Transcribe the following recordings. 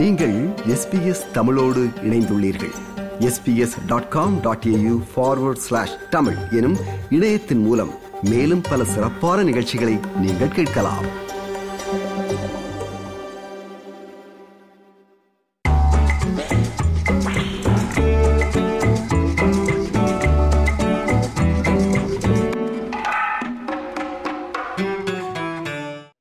நீங்கள் எஸ்பிஎஸ் தமிழோடு இணைந்துள்ளீர்கள். SBS dot com dot AU forward slash Tamil எனும் இணையத்தின் மூலம் மேலும் பல சிறப்பான நிகழ்ச்சிகளை நீங்கள் கேட்கலாம்.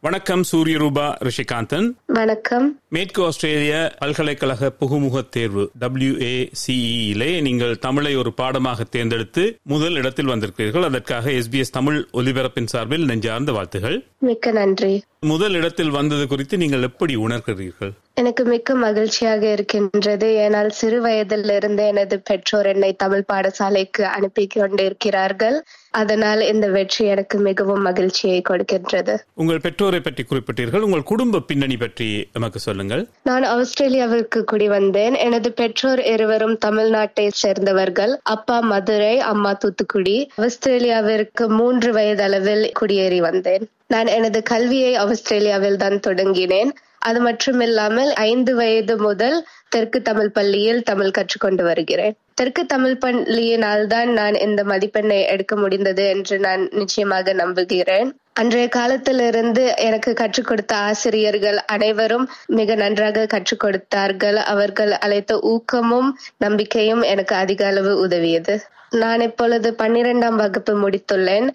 வணக்கம் சூரியரூபா ரிஷிகாந்தன். வணக்கம். மேற்கு ஆஸ்திரேலிய பல்கலைக்கழக புகுமுக தேர்வு டபிள்யூஏசிஇலே நீங்கள் தமிழை ஒரு பாடமாக தேர்ந்தெடுத்து முதல் இடத்தில் வந்திருக்கிறீர்கள். அதற்காக எஸ்பிஎஸ் தமிழ் ஒலிபரப்பின் சார்பில் நெஞ்சார்ந்த வாழ்த்துகள். மிக்க நன்றி. முதல் இடத்தில் வந்தது குறித்து நீங்கள் எப்படி உணர்கிறீர்கள்? எனக்கு மிக்க மகிழ்ச்சியாக இருக்கின்றது. ஏனால் சிறு வயதிலிருந்து எனது பெற்றோர் என்னை தமிழ் பாடசாலைக்கு அனுப்பி கொண்டிருக்கிறார்கள் அதனால் இந்த வெற்றி எனக்கு மிகவும் மகிழ்ச்சியை கொடுக்கின்றது. உங்கள் பெற்றோரை பற்றி குறிப்பிட்டீர்கள். உங்கள் குடும்ப பின்னணி பற்றி. நமக்கு சொல்லுங்கள். நான் ஆஸ்திரேலியாவிற்கு குடி வந்தேன். எனது பெற்றோர் இருவரும் தமிழ்நாட்டை சேர்ந்தவர்கள். அப்பா மதுரை அம்மா தூத்துக்குடி. ஆஸ்திரேலியாவிற்கு மூன்று வயது அளவில் குடியேறி வந்தேன். நான் எனது கல்வியை ஆஸ்திரேலியாவில் தான் தொடங்கினேன். அது மட்டுமில்லாமல் ஐந்து வயது முதல் தெற்கு தமிழ் பள்ளியில் தமிழ் கற்றுக்கொண்டு வருகிறேன். தெற்கு தமிழ் பள்ளியினால் தான் நான் இந்த மதிப்பெண்ணை எடுக்க முடிந்தது என்று நான் நிச்சயமாக நம்புகிறேன். அன்றைய காலத்திலிருந்து எனக்கு கற்றுக் கொடுத்த ஆசிரியர்கள் அனைவரும் மிக நன்றாக கற்றுக் கொடுத்தார்கள். அவர்கள் அழைத்த ஊக்கமும் நம்பிக்கையும் எனக்கு அதிக அளவு உதவியது. நான் இப்பொழுது பன்னிரெண்டாம் வகுப்பு முடித்துள்ளேன்.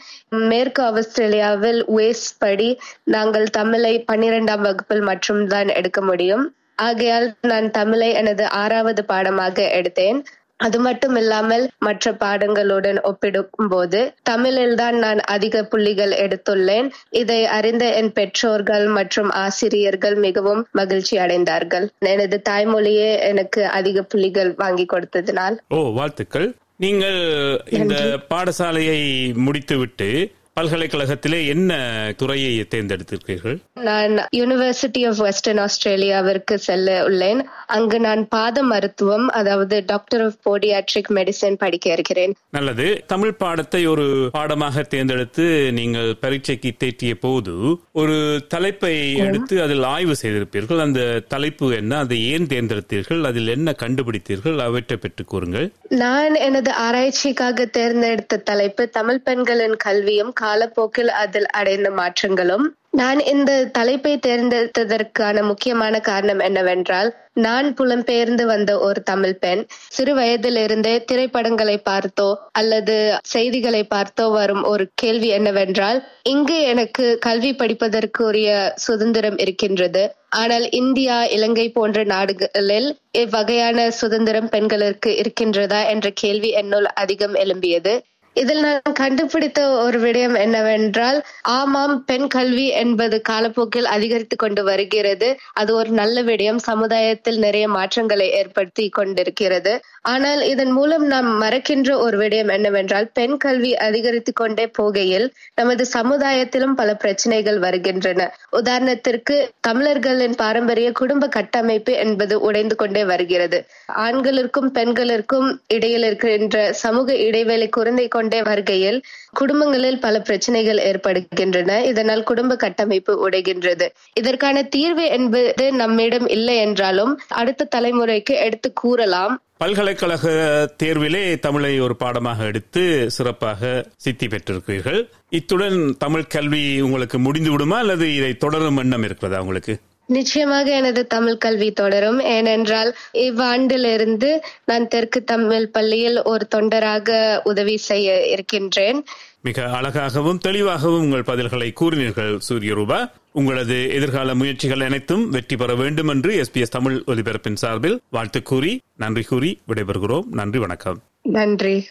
மேற்கு ஆஸ்திரேலியாவில் வேஸ் படி நாங்கள் தமிழை பன்னிரெண்டாம் வகுப்பில் மட்டும்தான் எடுக்க முடியும். ஆகையால் நான் தமிழை எனது ஆறாவது பாடமாக எடுத்தேன். அது மட்டும் இல்லாமல் மற்ற பாடங்களுடன் ஒப்பிடும் போது தமிழில் தான் நான் அதிக புள்ளிகள் எடுத்துள்ளேன். இதை அறிந்த என் பெற்றோர்கள் மற்றும் ஆசிரியர்கள் மிகவும் மகிழ்ச்சி அடைந்தார்கள். எனது தாய்மொழியே எனக்கு அதிக புள்ளிகள் வாங்கி கொடுத்ததினால். ஓ வாழ்த்துக்கள். நீங்கள் இந்த பாடசாலையை முடித்துவிட்டு பல்கலைக்கழகத்திலே என்ன துறையை தேர்ந்தெடுத்திருக்கிறீர்கள்? நான் யூனிவர்சிட்டி ஆஃப் வெஸ்டர்ன் ஆஸ்திரேலியாவிற்கு செல்ல உள்ளேன். அங்கு நான் பாத மருத்துவம் அதாவது டாக்டர் ஆஃப் போடியாட்ரிக் மெடிசன் படிக்க இருக்கிறேன். நல்லது. தமிழ் பாடத்தை ஒரு பாடமாக தேர்ந்தெடுத்து நீங்கள் பரீட்சைக்கு தேற்றிய போது ஒரு தலைப்பை எடுத்து அதில் ஆய்வு செய்திருப்பீர்கள். அந்த தலைப்பு என்ன? அதை ஏன் தேர்ந்தெடுத்தீர்கள்? அதில் என்ன கண்டுபிடித்தீர்கள்? அவற்றை பெற்றுக் கூறுங்கள். நான் எனது ஆராய்ச்சிக்காக தேர்ந்தெடுத்த தலைப்பு தமிழ் பெண்களின் கல்வியும் காலப்போக்கில் அதில் அடைந்த மாற்றங்களும் நான் இந்த தலைப்பை தேர்ந்தெடுத்ததற்கான முக்கியமான காரணம் என்னவென்றால் நான் புலம்பெயர்ந்து வந்த ஒரு தமிழ் பெண் சிறு வயதிலிருந்தே திரைப்படங்களை பார்த்தோ அல்லது செய்திகளை பார்த்தோ வரும் ஒரு கேள்வி என்னவென்றால் இங்கு எனக்கு கல்வி படிப்பதற்குரிய சுதந்திரம் இருக்கின்றது. ஆனால் இந்தியா இலங்கை போன்ற நாடுகளில் இவ்வகையான சுதந்திரம் பெண்களுக்கு இருக்கின்றதா என்ற கேள்வி என்னுள் அதிகம் எழும்பியது. இதில் நான் கண்டுபிடித்த ஒரு விடயம் என்னவென்றால் ஆமாம் பெண் கல்வி என்பது காலப்போக்கில் அதிகரித்து கொண்டு வருகிறது. அது ஒரு நல்ல விடயம். சமுதாயத்தில் நிறைய மாற்றங்களை ஏற்படுத்தி கொண்டிருக்கிறது. ஆனால் இதன் மூலம் நாம் மறக்கின்ற ஒரு விடயம் என்னவென்றால் பெண் கல்வி அதிகரித்து கொண்டே போகையில் நமது சமுதாயத்திலும் பல பிரச்சனைகள் வருகின்றன. உதாரணத்திற்கு தமிழர்களின் பாரம்பரிய குடும்ப கட்டமைப்பு என்பது உடைந்து கொண்டே வருகிறது. ஆண்களுக்கும் பெண்களுக்கும் இடையில் இருக்கின்ற சமூக இடைவெளி குறைந்தை கொண்டு வருகையில் குடும்பங்களில் பல பிரச்சனைகள் ஏற்படுகின்றன. இதனால் குடும்ப கட்டமைப்பு உடைகின்றது. இதற்கான தீர்வு என்பது நம்மிடம் இல்லை என்றாலும் அடுத்த தலைமுறைக்கு எடுத்து கூறலாம். பல்கலைக்கழக தேர்விலே தமிழை ஒரு பாடமாக எடுத்து சிறப்பாக சித்தி பெற்றிருக்கிறீர்கள். இத்துடன் தமிழ் கல்வி உங்களுக்கு முடிந்து விடுமா அல்லது இதை தொடரும் எண்ணம் இருக்கிறதா உங்களுக்கு? நிச்சயமாக எனது தமிழ் கல்வி தொடரும். ஏனென்றால் இவ்வாண்டிலிருந்து நான் தெற்கு தமிழ் பள்ளியில் ஒரு தொண்டராக உதவி செய்ய இருக்கின்றேன். மிக அழகாகவும் தெளிவாகவும் உங்கள் பதில்களை கூறினீர்கள் சூரியரூபா. உங்களது எதிர்கால முயற்சிகள் அனைத்தும் வெற்றி பெற வேண்டும் என்று எஸ்பிஎஸ் தமிழ் ஒலிபரப்பின் சார்பில் வாழ்த்து கூறி நன்றி கூறி விடைபெறுகிறோம். நன்றி வணக்கம். நன்றி.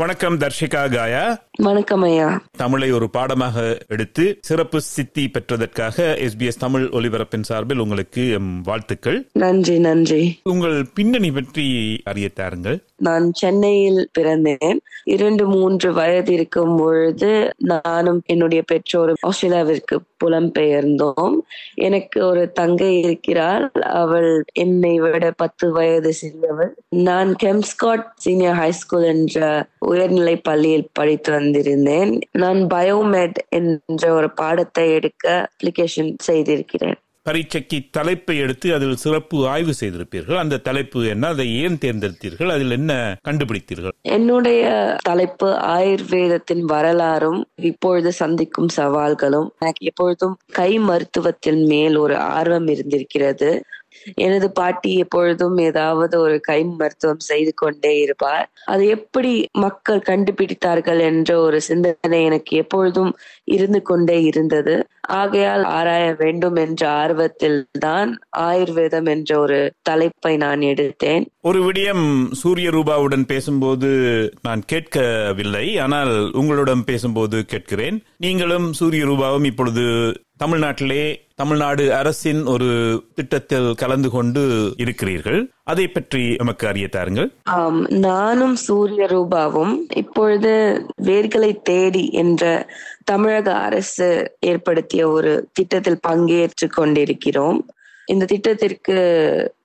வணக்கம் தர்ஷிகா காயா. வணக்கம் ஐயா. தமிழை ஒரு பாடமாக எடுத்து சிறப்பு சித்தி பெற்றதற்காக எஸ்பிஎஸ் தமிழ் ஒலிபரப்பின் சார்பில் உங்களுக்கு வாழ்த்துக்கள். நன்றி நன்றி. உங்கள் பின்னணி பற்றி அறிய தாருங்கள். நான் சென்னையில் பிறந்தேன். இரண்டு மூன்று வயது இருக்கும் பொழுது நானும் என்னுடைய பெற்றோரும் ஆஸ்திரேலியாவிற்கு புலம்பெயர்ந்தோம். எனக்கு ஒரு தங்கை இருக்கிறாள். அவள் என்னை விட பத்து வயது சிறியவள். நான் கெம்ஸ்காட் சீனியர் ஹை ஸ்கூல் என்ற உயர்நிலை பள்ளியில் படித்து வந்திருந்தேன். நான் பயோமெட் என்ற ஒரு பாடத்தை எடுக்க அப்ளிகேஷன் செய்திருக்கிறேன். பரீட்சைக்கு தலைப்பை எடுத்து அதில் சிறப்பு ஆய்வு செய்திருப்பீர்கள். அந்த தலைப்பு என்ன? அதை ஏன் தேர்ந்தெடுத்தீர்கள்? அதில் என்ன கண்டுபிடித்தீர்கள்? என்னுடைய தலைப்பு ஆயுர்வேதத்தின் வரலாறும் இப்பொழுது சந்திக்கும் சவால்களும் எனக்கு எப்பொழுதும் கை மருத்துவத்தின் மேல் ஒரு ஆர்வம் இருந்திருக்கிறது. எனது பாட்டி எப்பொழுதும் ஏதாவது ஒரு கை மருத்துவம் செய்து கொண்டே இருப்பார். அது எப்படி மக்கள் கண்டுபிடித்தார்கள் என்ற ஒரு சிந்தனை எனக்கு எப்பொழுதும் இருந்து கொண்டே இருந்தது. ஆகையால் ஆராய வேண்டும் என்ற ஆர்வத்தில் தான் ஆயுர்வேதம் என்ற ஒரு தலைப்பை நான் எடுத்தேன். ஒரு விடயம் சூரிய ரூபாவுடன் பேசும்போது நான் கேட்கவில்லை. ஆனால் உங்களுடன் பேசும்போது கேட்கிறேன். நீங்களும் சூரிய ரூபாவும் இப்பொழுது தமிழ்நாட்டிலே தமிழ்நாடு அரசின் ஒரு திட்டத்தில் கலந்து கொண்டு இருக்கிறீர்கள். அதை பற்றி நமக்கு அறிய தாருங்கள் நானும் சூரிய ரூபாவும் இப்பொழுது வேர்களை தேடி என்ற தமிழக அரசு ஏற்படுத்திய ஒரு திட்டத்தில் பங்கேற்று கொண்டிருக்கிறோம். இந்த திட்டத்திற்கு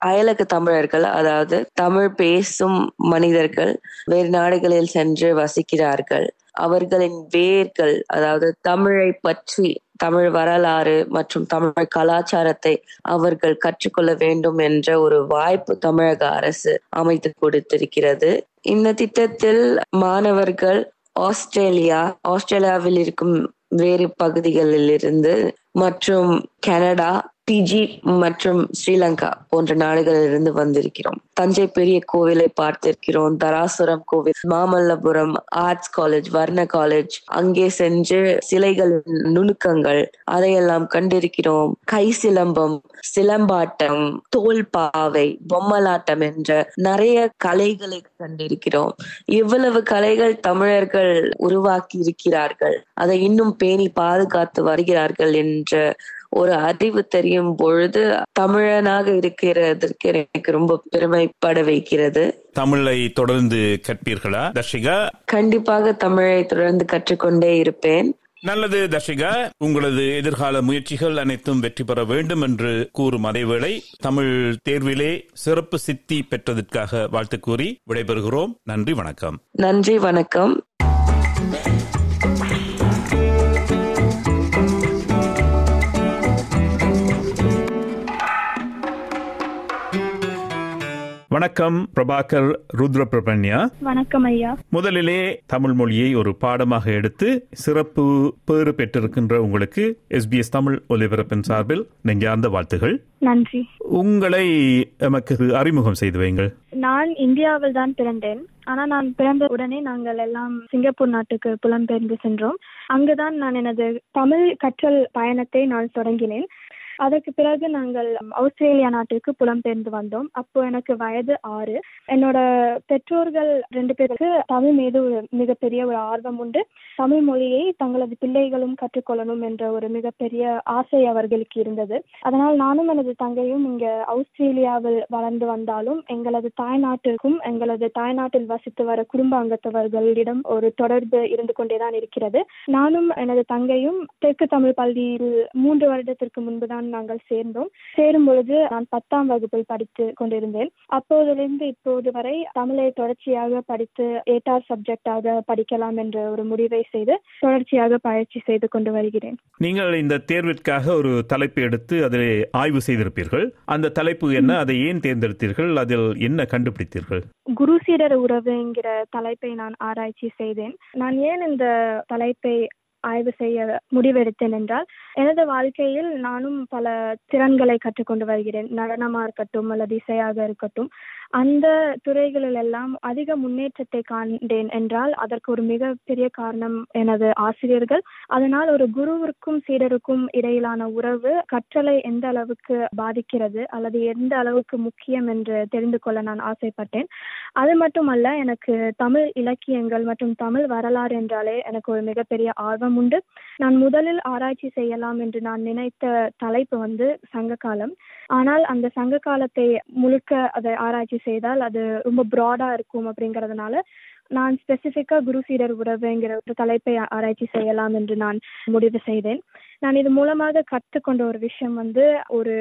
அயலக தமிழர்கள் அதாவது தமிழ் பேசும் மனிதர்கள் வேறு நாடுகளில் சென்று வசிக்கிறார்கள். அவர்களின் வேர்கள் அதாவது தமிழை பற்றி தமிழ் வரலாறு மற்றும் தமிழ் கலாச்சாரத்தை அவர்கள் கற்றுக்கொள்ள வேண்டும் என்ற ஒரு வாய்ப்பு தமிழக அரசு அமைத்து கொடுத்திருக்கிறது. இந்த திட்டத்தில் மாணவர்கள் ஆஸ்திரேலியா ஆஸ்திரேலியாவில் இருக்கும் வேறு பகுதிகளில் இருந்து மற்றும் கனடா பிஜி மற்றும் ஸ்ரீலங்கா போன்ற நாடுகளில் இருந்து வந்திருக்கிறோம். தஞ்சை பெரிய கோவிலை பார்த்திருக்கிறோம். தராசுரம் கோவில் மாமல்லபுரம் ஆர்ட்ஸ் காலேஜ் வர்ண காலேஜ் அங்கே சென்று சிலைகளின் நுணுக்கங்கள் அதையெல்லாம் கண்டிருக்கிறோம். கை சிலம்பம் சிலம்பாட்டம் தோல் பாவை பொம்மலாட்டம் என்ற நிறைய கலைகளை கண்டிருக்கிறோம். இவ்வளவு கலைகள் தமிழர்கள் உருவாக்கி இருக்கிறார்கள் அதை இன்னும் பேணி பாதுகாத்து வருகிறார்கள் என்ற ஒரு அறிவு தெரியும் பொழுது தமிழனாக இருக்கிறதற்கு எனக்கு ரொம்ப பெருமைப்பட வைக்கிறது. தமிழை தொடர்ந்து கற்பீர்களா தர்ஷிகா? கண்டிப்பாக தமிழை தொடர்ந்து கற்றுக்கொண்டே இருப்பேன். நல்லது தர்ஷிகா. உங்களது எதிர்கால முயற்சிகள் அனைத்தும் வெற்றி பெற வேண்டும் என்று கூறும் அதேவேளை தமிழ் தேர்விலே சிறப்பு சித்தி பெற்றதற்காக வாழ்த்து கூறி விடைபெறுகிறோம். நன்றி வணக்கம். நன்றி வணக்கம். வணக்கம் பிரபாகர் ருத்ர பிரபன்யா வணக்கம் ஐயா. முதலிலே தமிழ் மொழியை ஒரு பாடமாக எடுத்து சிறப்பு பேறு பெற்றிருக்கின்ற உங்களுக்கு எஸ்பிஎஸ் தமிழ் ஒலிபரப்பின் சார்பில் நெஞ்சார்ந்த வாழ்த்துகள். நன்றி. உங்களை எமக்கு அறிமுகம் செய்து வைங்கள் நான் இந்தியாவில் தான் பிறந்தேன். ஆனா நான் பிறந்த உடனே நாங்கள் எல்லாம் சிங்கப்பூர் நாட்டுக்கு புலம்பெயர்ந்து சென்றோம். அங்குதான் நான் எனது தமிழ் கற்றல் பயணத்தை நான் தொடங்கினேன். அதற்கு பிறகு நாங்கள் ஆஸ்திரேலியா நாட்டிற்கு புலம்பெயர்ந்து வந்தோம். அப்போ எனக்கு வயது ஆறு. என்னோட பெற்றோர்கள் ரெண்டு பேருக்கு தமிழ் மீது ஒரு மிகப்பெரிய ஒரு ஆர்வம் உண்டு. தமிழ் மொழியை தங்களது பிள்ளைகளும் கற்றுக்கொள்ளணும் என்ற ஒரு மிகப்பெரிய ஆசை அவர்களுக்கு இருந்தது. அதனால் நானும் எனது தங்கையும் இங்க ஆஸ்திரேலியாவில் வளர்ந்து வந்தாலும் எங்களது தாய்நாட்டிற்கும் எங்களது தாய்நாட்டில் வசித்து வர குடும்ப அங்கத்தவர்களிடம் ஒரு தொடர்பு இருந்து கொண்டேதான் இருக்கிறது. நானும் எனது தங்கையும் தெற்கு தமிழ் பள்ளியில் மூன்று வருடத்திற்கு முன்புதான் நாங்கள் சேர்ந்தோம். சேரும் பொழுது நான் பத்தாம் வகுப்பில் படித்து கொண்டிருந்தேன். அப்போதிலிருந்து இப்போது வரை தமிழை தொடர்ச்சியாக படித்து ஏட்டார் சப்ஜெக்டாக படிக்கலாம் என்ற ஒரு முடிவை செய்து தொடர்ச்சியாக பயிற்சி செய்து கொண்டு வருகிறேன். நீங்கள் இந்த தேர்விற்காக ஒரு தலைப்பு எடுத்து அதில் ஆய்வு செய்திருப்பீர்கள். அந்த தலைப்பு என்ன? அதை ஏன் தேர்ந்தெடுத்தீர்கள்? அதில் என்ன கண்டுபிடித்தீர்கள்? குரு சீடர் உறவு என்கிற தலைப்பை நான் ஆராய்ச்சி செய்தேன். நான் ஏன் இந்த தலைப்பை ஆய்வு செய்ய முடிவெடுத்தேன் என்றால் எனது வாழ்க்கையில் நானும் பல திறன்களை கற்றுக்கொண்டு வருகிறேன். நடனமா இருக்கட்டும் அல்லது இசையாக இருக்கட்டும் அந்த துறைகளில் எல்லாம் அதிக முன்னேற்றத்தை காண்டேன் என்றால் அதற்கு ஒரு மிகப்பெரிய காரணம் எனது ஆசிரியர்கள். அதனால் ஒரு குருவிற்கும் சீடருக்கும் இடையிலான உறவு கற்றலை எந்த அளவுக்கு பாதிக்கிறது அல்லது எந்த அளவுக்கு முக்கியம் என்று தெரிந்து கொள்ள நான் ஆசைப்பட்டேன். அது மட்டுமல்ல எனக்கு தமிழ் இலக்கியங்கள் மற்றும் தமிழ் வரலாறு என்றாலே எனக்கு ஒரு மிகப்பெரிய ஆர்வம் உண்டு. நான் முதலில் ஆராய்ச்சி செய்யலாம் என்று நான் நினைத்த தலைப்பு வந்து சங்க காலம் ஆனால் அந்த சங்க காலத்தை முழுக்க அதை ஆராய்ச்சி செய்தால் அது ரொம்ப ப்ராடா இருக்கும் அப்படிங்கறதுனால நான் ஸ்பெசிஃபிக்காக குரு சீடர் உறவுங்கிற ஒரு தலைப்பை ஆராய்ச்சி செய்யலாம் என்று நான் முடிவு செய்தேன். நான் இது மூலமாக கற்றுக்கொண்ட ஒரு விஷயம் வந்து ஒரு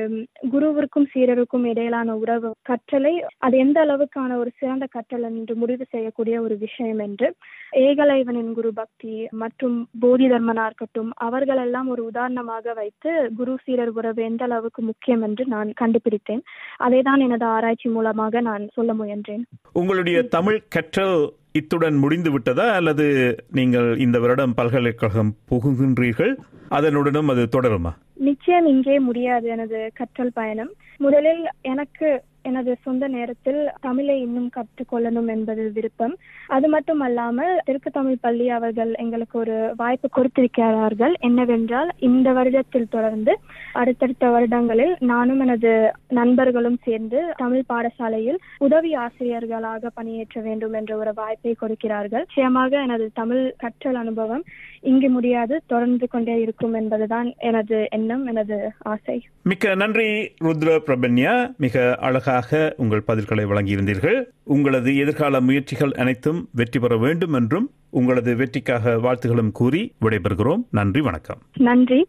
குருவிற்கும் சீரருக்கும் இடையிலான உறவு கற்றலை அது எந்த அளவுக்கான ஒரு சிறந்த கற்றல் என்று முடிவு செய்யக்கூடிய ஒரு விஷயம் என்று ஏகலைவனின் குரு பக்தி மற்றும் போதி தர்மனா இருக்கட்டும் அவர்களெல்லாம் ஒரு உதாரணமாக வைத்து குரு சீரர் உறவு எந்த அளவுக்கு முக்கியம் என்று நான் கண்டுபிடித்தேன். அதை தான் எனது ஆராய்ச்சி மூலமாக நான் சொல்ல முயன்றேன். உங்களுடைய தமிழ் கற்றல் இத்துடன் முடிந்துவிட்டதா? அல்லது நீங்கள் இந்த வருடம் பல்கலைக்கழகம் புகுகின்றீர்கள்? அதனுடனும் அது தொடருமா? நிச்சயம் இங்கே முடியாது எனது கற்றல் பயணம். முதலில் எனக்கு எனது சொந்த நேரத்தில் தமிழை இன்னும் கற்றுக்கொள்ளணும் என்பது விருப்பம். அது மட்டும் அல்லாமல் தெற்கு தமிழ் பள்ளி அவர்கள் எங்களுக்கு ஒரு வாய்ப்பு கொடுத்திருக்கிறார்கள். என்னவென்றால் இந்த வருடத்தில் தொடர்ந்து அடுத்தடுத்த வருடங்களில் நானும் எனது நண்பர்களும் சேர்ந்து தமிழ் பாடசாலையில் உதவி ஆசிரியர்களாக பணியேற்ற வேண்டும் என்ற ஒரு வாய்ப்பை கொடுக்கிறார்கள். நிச்சயமாக எனது தமிழ் கற்றல் அனுபவம் இங்கு முடியாது தொடர்ந்து கொண்டே இருக்கும் என்பதுதான் எனது எண்ணம் எனது ஆசை. மிக்க நன்றி ருத்ர பிரபன்யா. மிக அழகாக உங்கள் பதில்களை வழங்கியிருந்தீர்கள். உங்களது எதிர்கால முயற்சிகள் அனைத்தும் வெற்றி பெற வேண்டும் என்றும் உங்களது வெற்றிக்காக வாழ்த்துகளும் கூறி விடைபெறுகிறோம். நன்றி வணக்கம். நன்றி.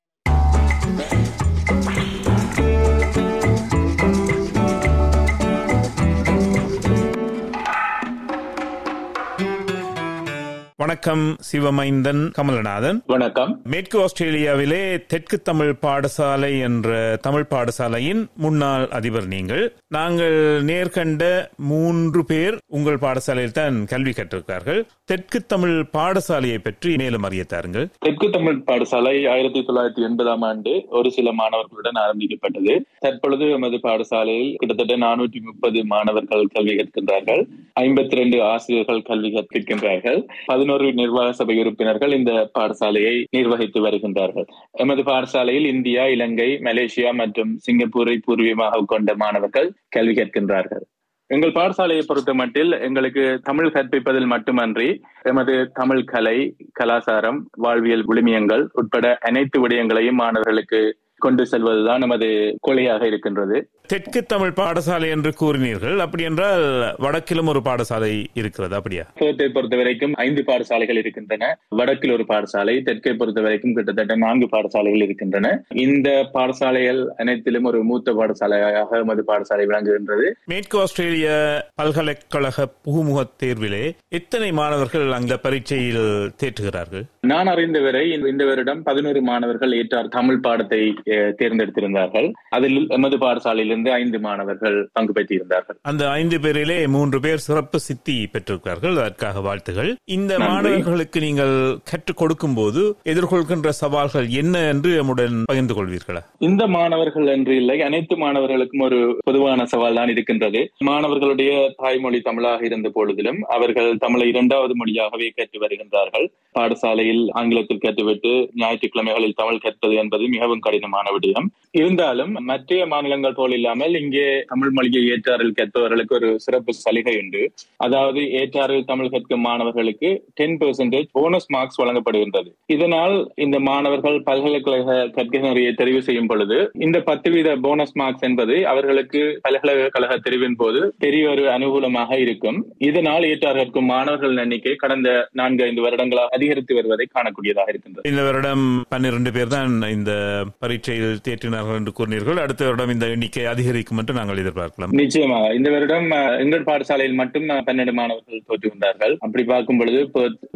வணக்கம் சிவமைந்தன் கமலநாதன். வணக்கம். மேற்கு ஆஸ்திரேலியாவிலே தெற்கு தமிழ் பாடசாலை என்ற தமிழ் பாடசாலையின் முன்னாள் அதிபர் நீங்கள். நாங்கள் நேர்கண்ட மூன்று பேர் உங்கள் பாடசாலையில் தான் கல்வி கற்றிருக்கார்கள் தெற்கு தமிழ் பாடசாலையை பற்றி மேலும் அறிய தாருங்கள். தெற்கு தமிழ் பாடசாலை ஆயிரத்தி தொள்ளாயிரத்தி எண்பதாம் ஆண்டு ஒரு சில மாணவர்களுடன் ஆரம்பிக்கப்பட்டது. தற்பொழுது எமது பாடசாலையில் கிட்டத்தட்ட நானூற்றி முப்பது மாணவர்கள் கல்வி கற்கின்றார்கள். ஐம்பத்தி ரெண்டு ஆசிரியர்கள் கல்வி கற்பிக்கின்றார்கள் பதினோரு நிர்வாக சபை உறுப்பினர்கள் இந்த பாடசாலையை நிர்வகித்து வருகின்றார்கள். எமது பாடசாலையில் இந்தியா இலங்கை மலேசியா மற்றும் சிங்கப்பூரை பூர்வீகமாக கொண்ட மாணவர்கள் கல்வி கற்கின்றார்கள் எங்கள் பாடசாலையை பொறுத்த மட்டில் எங்களுக்கு தமிழ் கற்பிப்பதில் மட்டுமன்றி எமது தமிழ் கலை கலாச்சாரம் வாழ்வியல் விழுமியங்கள் உட்பட அனைத்து விடயங்களையும் மாணவர்களுக்கு கொண்டு செல்வதுதான் நமது கொலையாக இருக்கின்றது. தெற்கு தமிழ் பாடசாலை என்று கூறினீர்கள். அப்படி என்றால் வடக்கிலும் ஒரு பாடசாலை இருக்கிறது. அப்படியா? பேர்த்தை பொறுத்த வரைக்கும் ஐந்து பாடசாலைகள் இருக்கின்றன. வடக்கில் ஒரு பாடசாலை தெற்கை பொறுத்த வரைக்கும் கிட்டத்தட்ட நான்கு பாடசாலைகள் இருக்கின்றன. இந்த பாடசாலைகள் அனைத்திலும் ஒரு மூத்த பாடசாலையாக எமது பாடசாலை விளங்குகின்றது. மேற்கு ஆஸ்திரேலிய பல்கலைக்கழக புகுமுக தேர்விலே எத்தனை மாணவர்கள் அந்த பரீட்சையில் தேற்றுகிறார்கள்? நான் அறிந்தவரை இந்த வருடம் பதினோரு மாணவர்கள் ஏற்றார் தமிழ் பாடத்தை தேர்ந்தெடுத்திருந்தார்கள். அதில் எமது பாடசாலையிலிருந்து ஐந்து மாணவர்கள் பங்கு பெற்றிருந்தார்கள். அந்த ஐந்து பேரிலே மூன்று பேர் சிறப்பு சித்தி பெற்றிருக்கிறார்கள். அதற்காக வாழ்த்துகள். இந்த மாணவர்களுக்கு நீங்கள் கற்றுக் கொடுக்கும் போது எதிர்கொள்கின்ற சவால்கள் என்ன என்று நம்முடன் பகிர்ந்து கொள்வீர்களா? இந்த மாணவர்கள் என்று இல்லை. அனைத்து மாணவர்களுக்கும் ஒரு பொதுவான சவால் தான் இருக்கின்றது. மாணவர்களுடைய தாய்மொழி தமிழாக இருந்த பொழுதிலும் அவர்கள் தமிழை இரண்டாவது மொழியாகவே கற்று வருகின்றார்கள். பாடசாலையில் ஆங்கிலத்தில் கற்றுவிட்டு ஞாயிற்றுக்கிழமைகளில் தமிழ் கற்பது என்பது மிகவும் முக்கியமான விடயம் இருந்தாலும் மற்ற மாநிலங்கள் போல் இல்லாமல் இங்கே தமிழ் மொழியை ஏற்றாரில் கற்பவர்களுக்கு ஒரு சிறப்பு சலுகை உண்டு. அதாவது ஏற்றாரில் தமிழ் கற்கும் மாணவர்களுக்கு டென் பெர்சன்டேஜ் போனஸ் மார்க்ஸ் வழங்கப்படுகின்றது. இதனால் இந்த மாணவர்கள் பல்கலைக்கழக கற்கை முறையை தெரிவு செய்யும் பொழுது இந்த பத்து வீத போனஸ் மார்க்ஸ் என்பது அவர்களுக்கு பல்கலைக்கழக தெரிவின் போது பெரிய ஒரு அனுகூலமாக இருக்கும். இதனால் ஏற்றார் கற்கும் மாணவர்கள் எண்ணிக்கை கடந்த நான்கு ஐந்து வருடங்களாக அதிகரித்து வருவதை காணக்கூடியதாக இருக்கின்றது. இந்த வருடம் பன்னிரண்டு பேர் தான் இந்த பரீட்சை பரீட்சையில் தேற்றினார்கள் என்று கூறினீர்கள். அடுத்த வருடம் இந்த எண்ணிக்கை அதிகரிக்கும் என்று நாங்கள் எதிர்பார்க்கலாம். நிச்சயமாக. இந்த வருடம் எங்கள் பாடசாலையில் மட்டும் பன்னெண்டு மாணவர்கள் தோற்றுகின்றார்கள் அப்படி பார்க்கும் பொழுது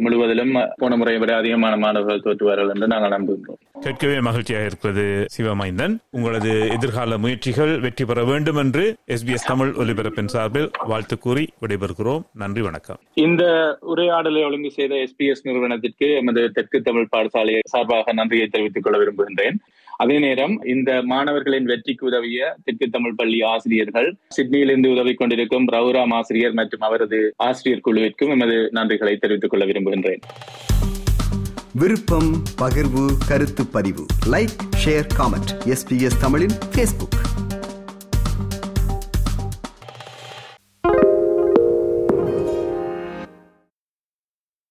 முழுவதிலும் போன முறையை விட அதிகமான மாணவர்கள் தோற்றுவார்கள் என்று நாங்கள் நம்புகின்றோம். கேட்கவே மகிழ்ச்சியாக இருக்கிறது சிவமைந்தன். உங்களது எதிர்கால முயற்சிகள் வெற்றி பெற வேண்டும் என்று எஸ்பிஎஸ் தமிழ் ஒலிபரப்பின் சார்பில் வாழ்த்து கூறி விடைபெறுகிறோம். நன்றி வணக்கம். இந்த உரையாடலை ஒழுங்கு செய்த எஸ்பிஎஸ் நிறுவனத்திற்கு எமது தெற்கு தமிழ் பாடசாலை சார்பாக நன்றியை தெரிவித்துக் கொள்ள விரும்புகின்றேன். அதே நேரம் இந்த மாணவர்களின் வெற்றிக்கு உதவிய தெற்கு தமிழ் பள்ளி ஆசிரியர்கள் சிட்னியிலிருந்து உதவி கொண்டிருக்கும் ரவுராம் ஆசிரியர் மற்றும் அவரது ஆசிரியர் குழுவிற்கும் எமது நன்றிகளை தெரிவித்துக் கொள்ள விரும்புகின்றேன். விருப்பம் பகிர்வு கருத்து பதிவு. லைக் ஷேர் காமெண்ட் எஸ்பிஎஸ் தமிழின் ஃபேஸ்புக்